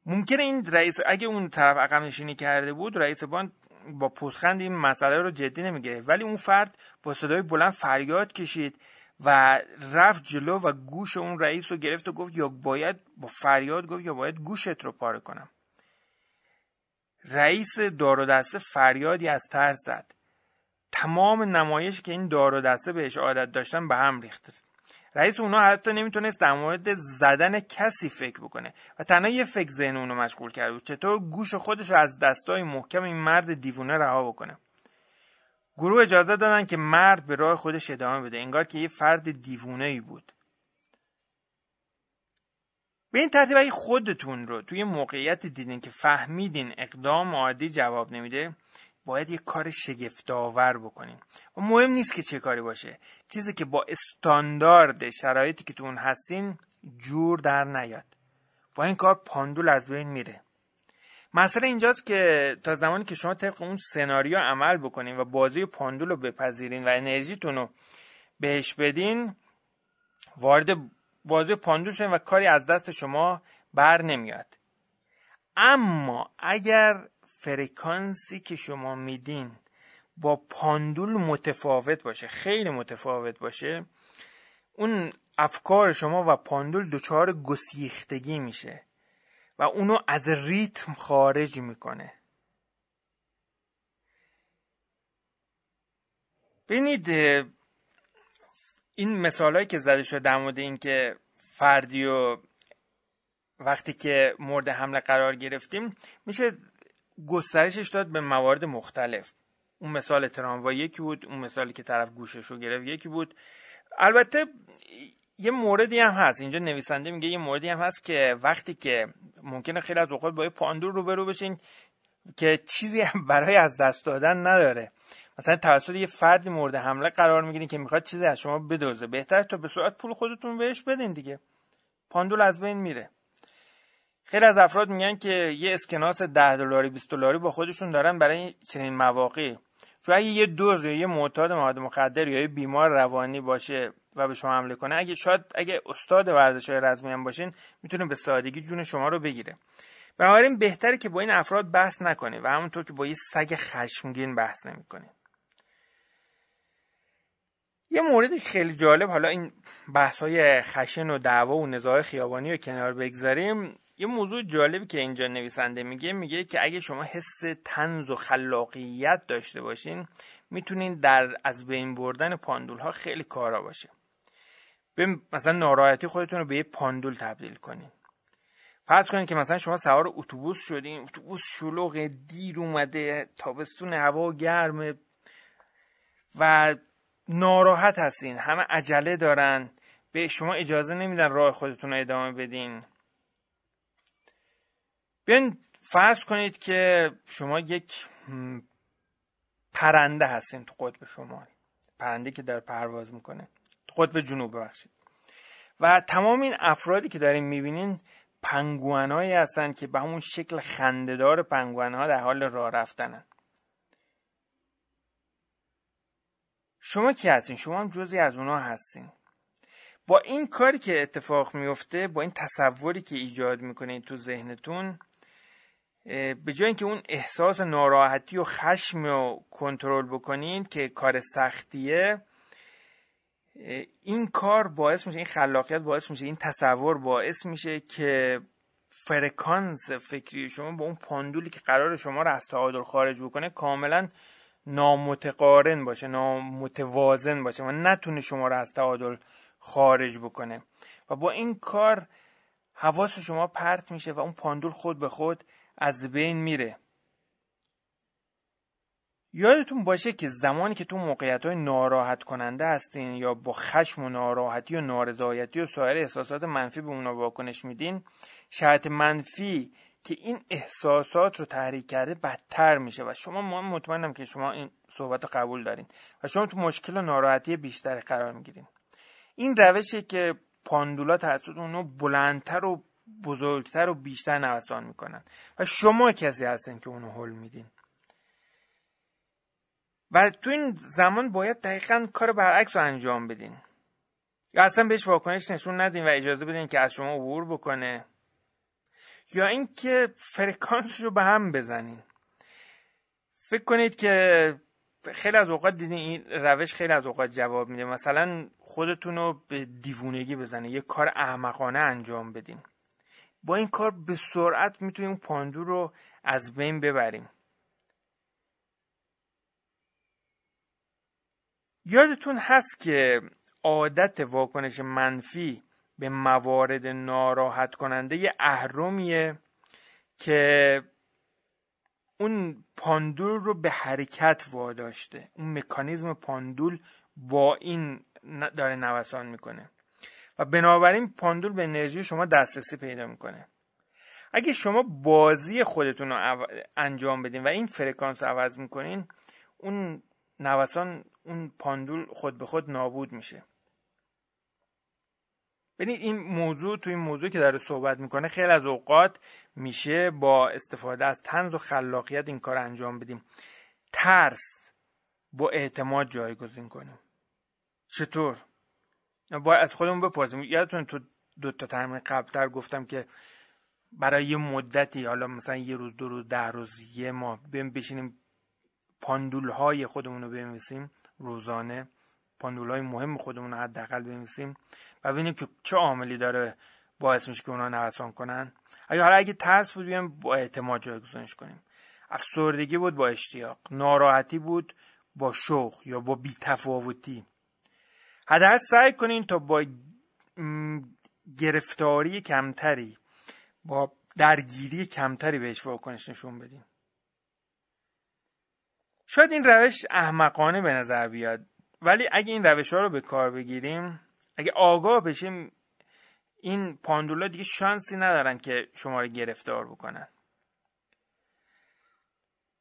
ممکنه این رئیس اگه اون طرف عقب نشینی کرده بود رئیس باند با پوزخند این مسئله رو جدی نمیگه. ولی اون فرد با صدای بلند فریاد کشید و رفت جلو و گوش اون رئیس رو گرفت و گفت یا باید با فریاد گفت یا باید گوشت رو پاره کنم. رئیس دار و دسته فریادی از ترس زد. تمام نمایش که این دار و دسته بهش عادت داشتن به هم ریخت. رئیس اونا حتی نمی‌تونست در مورد زدن کسی فکر بکنه. و تنها یه فکر ذهن اونو مشغول کرده بود چطور گوش خودش رو از دستای محکم این مرد دیوونه رها بکنه. گروه اجازه دادن که مرد به راه خودش ادامه بده. انگار که یه فرد دیوونه ای بود. به این ترتیب اگه خودتون رو توی موقعیت دیدین که فهمیدین اقدام عادی جواب نمیده باید یه کار شگفتآور بکنیم. و مهم نیست که چه کاری باشه. چیزی که با استاندارد شرایطی که تو اون هستین جور در نیاد. با این کار پاندول از بین میره. مسئله اینجاست که تا زمانی که شما طبق اون سناریو عمل بکنین و بازی پاندول رو بپذیرین و انرژیتون رو بهش بدین وارد بازی پاندول شدین و کاری از دست شما بر نمیاد. اما اگر فرکانسی که شما میدین با پاندول متفاوت باشه خیلی متفاوت باشه اون افکار شما و پاندول دچار گسیختگی میشه و اونو از ریتم خارج می‌کنه. ببینید این مثال که زده شده در مورد اینکه فردی و وقتی که مورد حمله قرار گرفتیم میشه گسترشش داد به موارد مختلف. اون مثال تراموا یکی بود اون مثالی که طرف گوشش رو گرفت یکی بود. البته یه موردی هم هست. اینجا نویسنده میگه یه موردی هم هست که وقتی که ممکنه خیلی از اوقات با یه پاندور روبرو بشین که چیزی هم برای از دست دادن نداره. مثلا توسط یه فردی مورد حمله قرار می‌گیرین که می‌خواد چیزی از شما بدوزه. بهتر تا به سرعت پول خودتون بهش بدین دیگه. پاندول از بین میره. خیلی از افراد میگن که یه اسکناس 10 دلاری 20 دلاری با خودشون دارن برای چنین مواقع چون اگه یه دوز یا یه معتاد مواد مخدر یا یه بیمار روانی باشه و به شما حمله کنه اگه شاید اگه استاد ورزش های رزمی هم باشین می‌تونه به سادگی جون شما رو بگیره. بنابراین بهتره که با این افراد بحث نکنید و همونطور که با یه سگ خشمگین بحث نمی‌کنید یه مورد خیلی جالب حالا این بحث های خشن و دعوا و نزاع خیابانی رو کنار بگذاریم. یه موضوع جالبی که اینجا نویسنده میگه میگه که اگه شما حس تنز و خلاقیت داشته باشین می‌تونین در از بین بردن پاندول ها خیلی کارا باشه. به مثلا ناراحتی خودتون رو به یه پاندول تبدیل کنین. فرض کنید که مثلا شما سوار اتوبوس شدین اتوبوس شلوغ دیر اومده تابستون هوا گرمه و ناراحت هستین همه عجله دارن به شما اجازه نمیدن راه خودتون رو ادامه بدین. بیاین فرض کنید که شما یک پرنده هستین تو قطب شمال. پرنده که در پرواز می‌کنه. تو قطب جنوب ببخشید. و تمام این افرادی که دارین می‌بینین پنگوانهایی هستن که به همون شکل خندهدار پنگوانها در حال راه رفتنن. شما کی هستین؟ شما هم جزی از اونا هستین. با این کاری که اتفاق میفته با این تصوری که ایجاد می‌کنید تو ذهنتون به جای اینکه اون احساس ناراحتی و خشم رو کنترل بکنین که کار سختیه این کار باعث میشه این خلاقیت باعث میشه این تصور باعث میشه که فرکانس فکری شما با اون پاندولی که قرار شما رو از تعادل خارج بکنه کاملا نامتقارن باشه نامتوازن باشه و نتونه شما رو از تعادل خارج بکنه. و با این کار حواس شما پرت میشه و اون پاندول خود به خود از بین میره. یادتون باشه که زمانی که تو موقعیت های ناراحت کننده هستین یا با خشم و ناراحتی و نارضایتی و سایر احساسات منفی به اونا واکنش میدین شرط منفی که این احساسات رو تحریک کرده بدتر میشه و شما مطمئنم که شما این صحبت رو قبول دارین و شما تو مشکل و ناراحتی بیشتری قرار می‌گیرین. این روشی که پاندولا توسط اونو بلندتر و بزرگتر و بیشتر نوسان می‌کنن. و شما کسی هستین که اونو حل میدین. و تو این زمان باید دقیقا کار برعکس رو انجام بدین. یا اصلا بهش واکنش نشون ندین و اجازه بدین که از شما عبور بکنه. یا اینکه فرکانسش رو به هم بزنین. فکر کنید که خیلی از اوقات دیدین این روش خیلی از اوقات جواب میده. مثلا خودتون رو به دیوونگی بزنین. یه کار احمقانه انجام بدین. با این کار به سرعت می‌تونیم پاندو رو از بین ببریم. یادتون هست که عادت واکنش منفی به موارد ناراحت کننده یه اهرمیه که اون پاندول رو به حرکت واداشته. اون مکانیزم پاندول با این داره نوسان می‌کنه. و بنابراین پاندول به انرژی شما دسترسی پیدا می‌کنه. اگه شما بازی خودتون رو انجام بدین و این فرکانس رو عوض می‌کنین اون نوسان اون پاندول خود به خود نابود میشه. ببینید این موضوع تو این موضوع که داره صحبت می‌کنه خیلی از اوقات میشه با استفاده از تنز و خلاقیت این کار انجام بدیم. ترس با اعتماد جایگزین کنیم. چطور؟ باید از خودمون بپرسیم. یادتون تو دو تا ترمین قبلتر گفتم که برای یه مدتی حالا مثلا یه روز دو روز ده روز یه ماه بیم بشینیم پاندول های خودمون رو بنویسیم روزانه پاندول های مهم خودمون رو حداقل بنویسیم و ببینیم که چه عاملی داره باعث میشه که اونا نوسان کنن. اگه حالا اگه ترس بود بیایم با اعتماد جایگزینش کنیم. افسردگی بود با اشتیاق. ناراحتی بود با شوق یا با بیتفاوتی. حداقل سعی کنین تا با گرفتاری کمتری با درگیری کمتری بهش واکنش نشون بدیم شاید این روش احمقانه به نظر بیاد ولی اگه این روش ها رو به کار بگیریم اگه آگاه بشیم این پاندولا دیگه شانسی ندارن که شما رو گرفتار بکنن.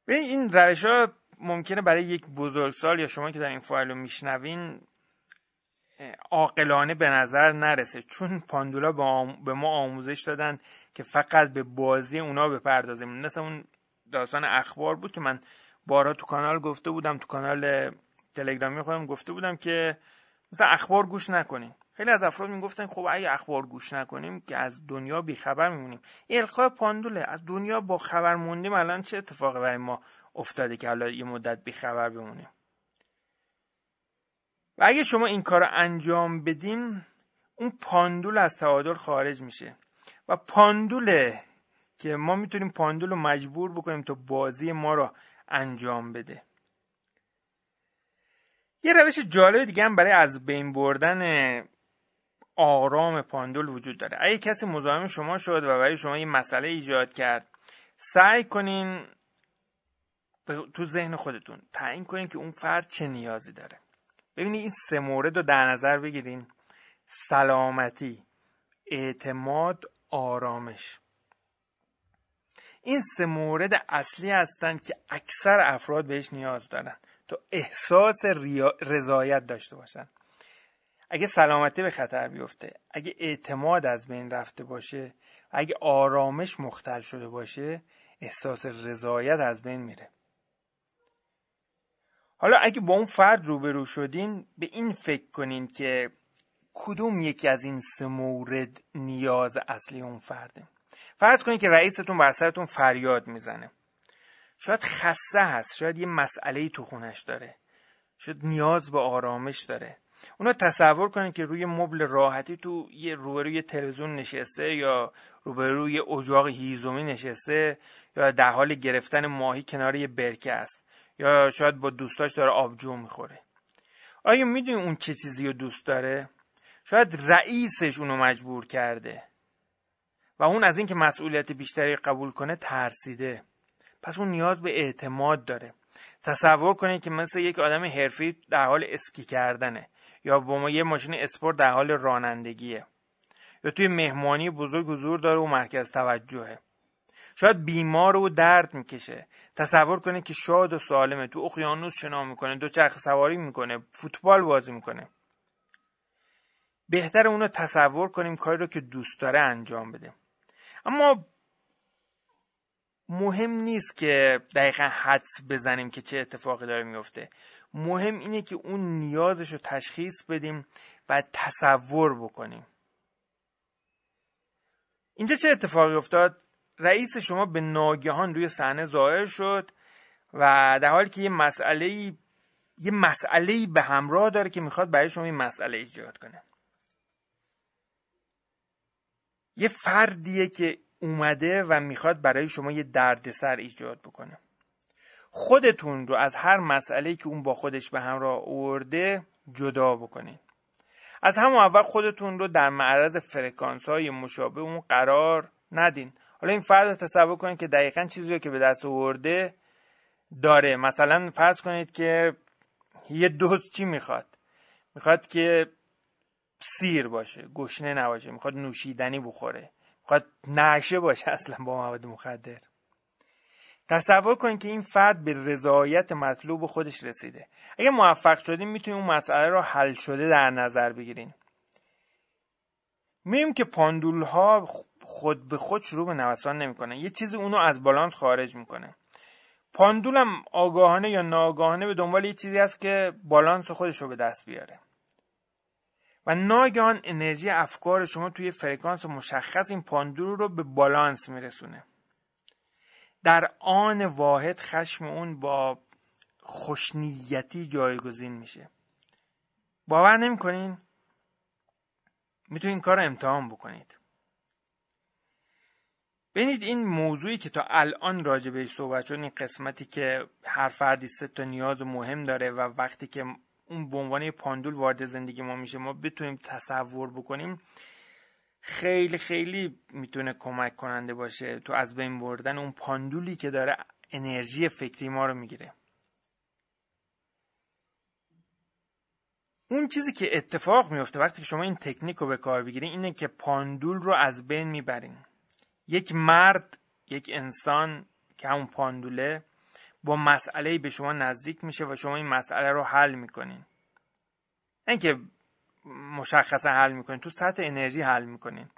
به این روش ها ممکنه برای یک بزرگسال یا شما که در این فایل رو میشنوین عاقلانه به نظر نرسه. چون پاندولا به ما آموزش دادن که فقط به بازی اونا بپردازیم. مثل اون داستان اخبار بود که من بارها تو کانال گفته بودم تو کانال تلگرامی خودم گفته بودم که مثلا اخبار گوش نکنیم. خیلی از افراد می‌گفتن خب اگه اخبار گوش نکنیم که از دنیا بیخبر میمونیم. القای پاندوله از دنیا با خبر موندیم الان چه اتفاقی برای ما افتاده که حالا یه مدت بیخبر بمونیم؟ و اگه شما این کار رو انجام بدیم اون پاندول از تعادل خارج میشه. و پاندوله که ما می‌تونیم پاندول رو مجبور بکنیم تا بازی ما رو انجام بده. یه روش جالب دیگه هم برای از بین بردن آرام پاندول وجود داره. اگه کسی مزاحم شما شد و برای شما یه مسئله ایجاد کرد سعی کنین تو ذهن خودتون تعیین کنین که اون فرد چه نیازی داره. ببینید این سه مورد رو در نظر بگیرین. سلامتی اعتماد آرامش. این سه مورد اصلی هستند که اکثر افراد بهش نیاز دارن. تا احساس رضایت داشته باشن. اگه سلامتی به خطر بیفته اگه اعتماد از بین رفته باشه اگه آرامش مختل شده باشه احساس رضایت از بین میره. حالا اگه با اون فرد روبرو شدین به این فکر کنین که کدوم یکی از این سه مورد نیاز اصلی اون فرده؟ فرض کنید که رئیستون بر سرتون فریاد می‌زنه. شاید خسته هست شاید یه مسئله تو خونش داره. شاید نیاز به آرامش داره. اونا تصور کنید که روی مبل راحتی تو یه روبروی تلویزیون نشسته یا روبروی اجاق هیزومی نشسته یا در حال گرفتن ماهی کنار یه برکه است. یا شاید با دوستاش داره آبجو می‌خوره. آیا می‌دونی اون چه چیزی رو دوست داره؟ شاید رئیسش اونو مجبور کرده و اون از اینکه مسئولیت بیشتری قبول کنه ترسیده. پس اون نیاز به اعتماد داره. تصور کنید که مثل یک آدم حرفی در حال اسکی کردنه یا با ما یه ماشین اسپورت در حال رانندگیه. یا توی مهمانی بزرگ حضور داره و مرکز توجهه. شاید بیمار و درد می‌کشه. تصور کنید که شاد و سالمه. تو اقیانوس شنا می‌کنه دو چرخ سواری می‌کنه فوتبال بازی می‌کنه. بهتر اونو تصور کنیم کاری رو که دوست داره انجام بده. اما مهم نیست که دقیقا حدس بزنیم که چه اتفاقی داره میفته مهم اینه که اون نیازش رو تشخیص بدیم و تصور بکنیم. اینجا چه اتفاقی افتاد؟ رئیس شما به ناگهان روی صحنه ظاهر شد و در حالی که یه مسئله یه مسئله به همراه داره که می‌خواد برای شما این مسئله ایجاد کنه. یه فردیه که اومده و می‌خواد برای شما یه دردسر ایجاد بکنه. خودتون رو از هر مسئله که اون با خودش به همراه آورده جدا بکنین. از همون اول خودتون رو در معرض فرکانس های مشابه اون قرار ندین. حالا این فرد رو تصور کنید که دقیقا چیزی رو که به دست آورده داره. مثلا فرض کنید که یه دوست چی می‌خواد؟ می‌خواد که سیر باشه گشنه نباشه می‌خواد نوشیدنی بخوره می‌خواد نشه باشه اصلا با مواد مخدر. تصور کنید که این فرد به رضایت مطلوب خودش رسیده. اگه موفق شدیم می‌تونیم اون مسئله رو حل شده در نظر بگیریم. می‌بینیم که پاندول ها خود به خود شروع به نوسان نمی‌کنه. یه چیزی اونو از بالانس خارج می‌کنه. پاندول هم آگاهانه یا ناآگاهانه به دنبال یه چیزی هست که بالانس خودش رو به دست بیاره. و ناگهان انرژی افکار شما توی فرکانس مشخص این پاندول رو به بالانس میرسونه. در آن واحد خشم اون با خوشنیتی جایگزین میشه. باور نمی‌کنین؟ می‌تونین کار رو امتحان بکنید. ببینید این موضوعی که تا الان راجع بهش صحبت شد این قسمتی که هر فردی سه تا نیاز مهم داره و وقتی که اون به عنوان پاندول وارد زندگی ما میشه ما بتونیم تصور بکنیم خیلی خیلی می‌تونه کمک کننده باشه تو از بین بردن اون پاندولی که داره انرژی فکری ما رو می‌گیره. اون چیزی که اتفاق میفته وقتی که شما این تکنیک رو به کار بگیرین اینه که پاندول رو از بین می‌برین. یک مرد یک انسان که همون پاندوله با مسئله به شما نزدیک میشه و شما این مسئله رو حل می‌کنین. اینکه مشخصا حل می‌کنین تو سطح انرژی حل می‌کنین.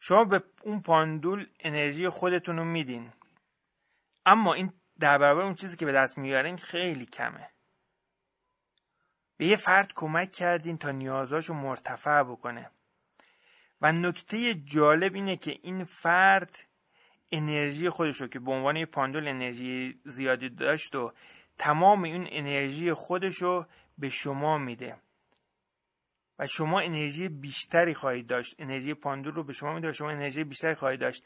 شما به اون پاندول انرژی خودتون رو میدین. اما این در برابر اون چیزی که به دست میارین خیلی کمه. به یه فرد کمک کردین تا نیازاشو مرتفع بکنه. و نکته جالب اینه که این فرد انرژی خودش رو که به عنوان پاندول انرژی زیادی داشت و تمام این انرژی خودش رو به شما میده و شما انرژی بیشتری خواهید داشت انرژی پاندول رو به شما میده و شما انرژی بیشتری خواهید داشت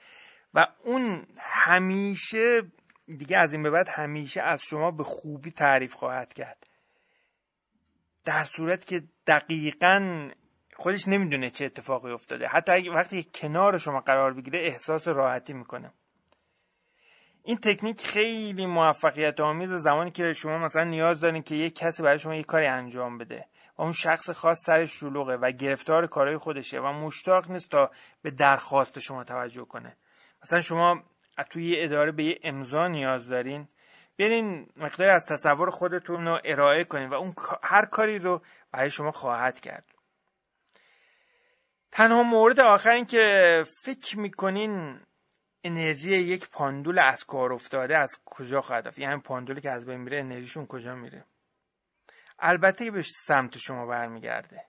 و اون همیشه دیگه از این به بعد همیشه از شما به خوبی تعریف خواهد کرد. در صورت که دقیقا خودش نمی‌دونه چه اتفاقی افتاده. حتی وقتی کنار شما قرار بگیره احساس راحتی می‌کنه. این تکنیک خیلی موفقیت آمیز زمانی که شما مثلا نیاز دارین که یک کسی برای شما یک کاری انجام بده و اون شخص خاص سرش شلوغه و گرفتار کارهای خودشه و مشتاق نیست تا به درخواست شما توجه کنه. مثلا شما توی یه اداره به یه امضا نیاز دارین برین مقدار از تصور خودتون رو ارائه کنین و اون هر کاری رو برای شما خواهد کرد. تنها مورد آخر این که فکر می‌کنین انرژی یک پاندول از کار افتاده از کجا خواهد رفت؟ یعنی پاندولی که از بین میره انرژیشون کجا میره؟ البته به سمت شما برمیگرده.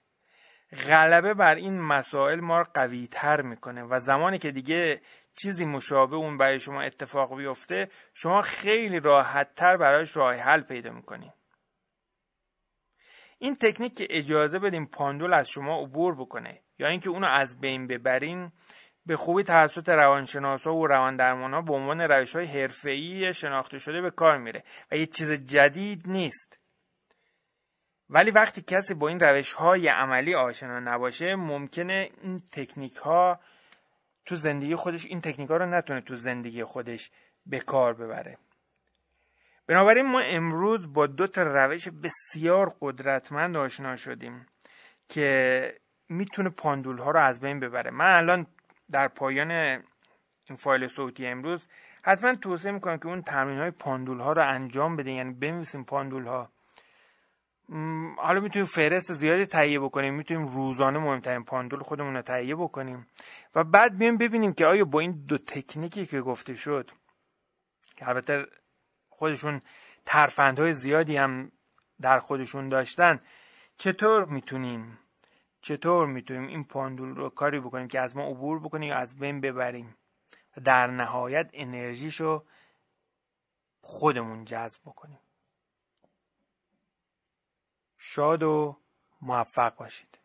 غلبه بر این مسائل ما رو قوی تر می‌کنه و زمانی که دیگه چیزی مشابه اون برای شما اتفاق بیفته شما خیلی راحت تر برایش راه حل پیدا می‌کنین. این تکنیک که اجازه بدیم پاندول از شما عبور بکنه یا اینکه اونو از بین ببرین به خوبی توسط روانشناسا و ها به عنوان روش های حرفه‌ای شناخته شده به کار میره و یه چیز جدید نیست. ولی وقتی کسی با این روش های عملی آشنا نباشه ممکنه این تکنیک ها تو زندگی خودش این تکنیک ها رو نتونه تو زندگی خودش به کار ببره. بنابراین ما امروز با دو تا روش بسیار قدرتمند آشنا شدیم که می‌تونه پاندول ها رو از بین ببره. من الان در پایان این فایل صوتی امروز حتما توصیه می‌کنم که اون تمرین های پاندول ها رو انجام بده یعنی بنویسیم پاندول ها حالا می‌تونیم فهرست زیادی تهیه بکنیم. می‌تونیم روزانه مهمترین پاندول خودمون رو تهیه بکنیم. و بعد بیایم ببینیم که آیا با این دو تکنیکی که گفته شد که البته خودشون ترفندهای زیادی هم در خودشون داشتن چطور می‌تونیم چطور می‌تونیم این پاندول رو کاری بکنیم که از ما عبور بکنیم یا از بین ببریم؟ و در نهایت انرژیشو خودمون جذب بکنیم. شاد و موفق باشید.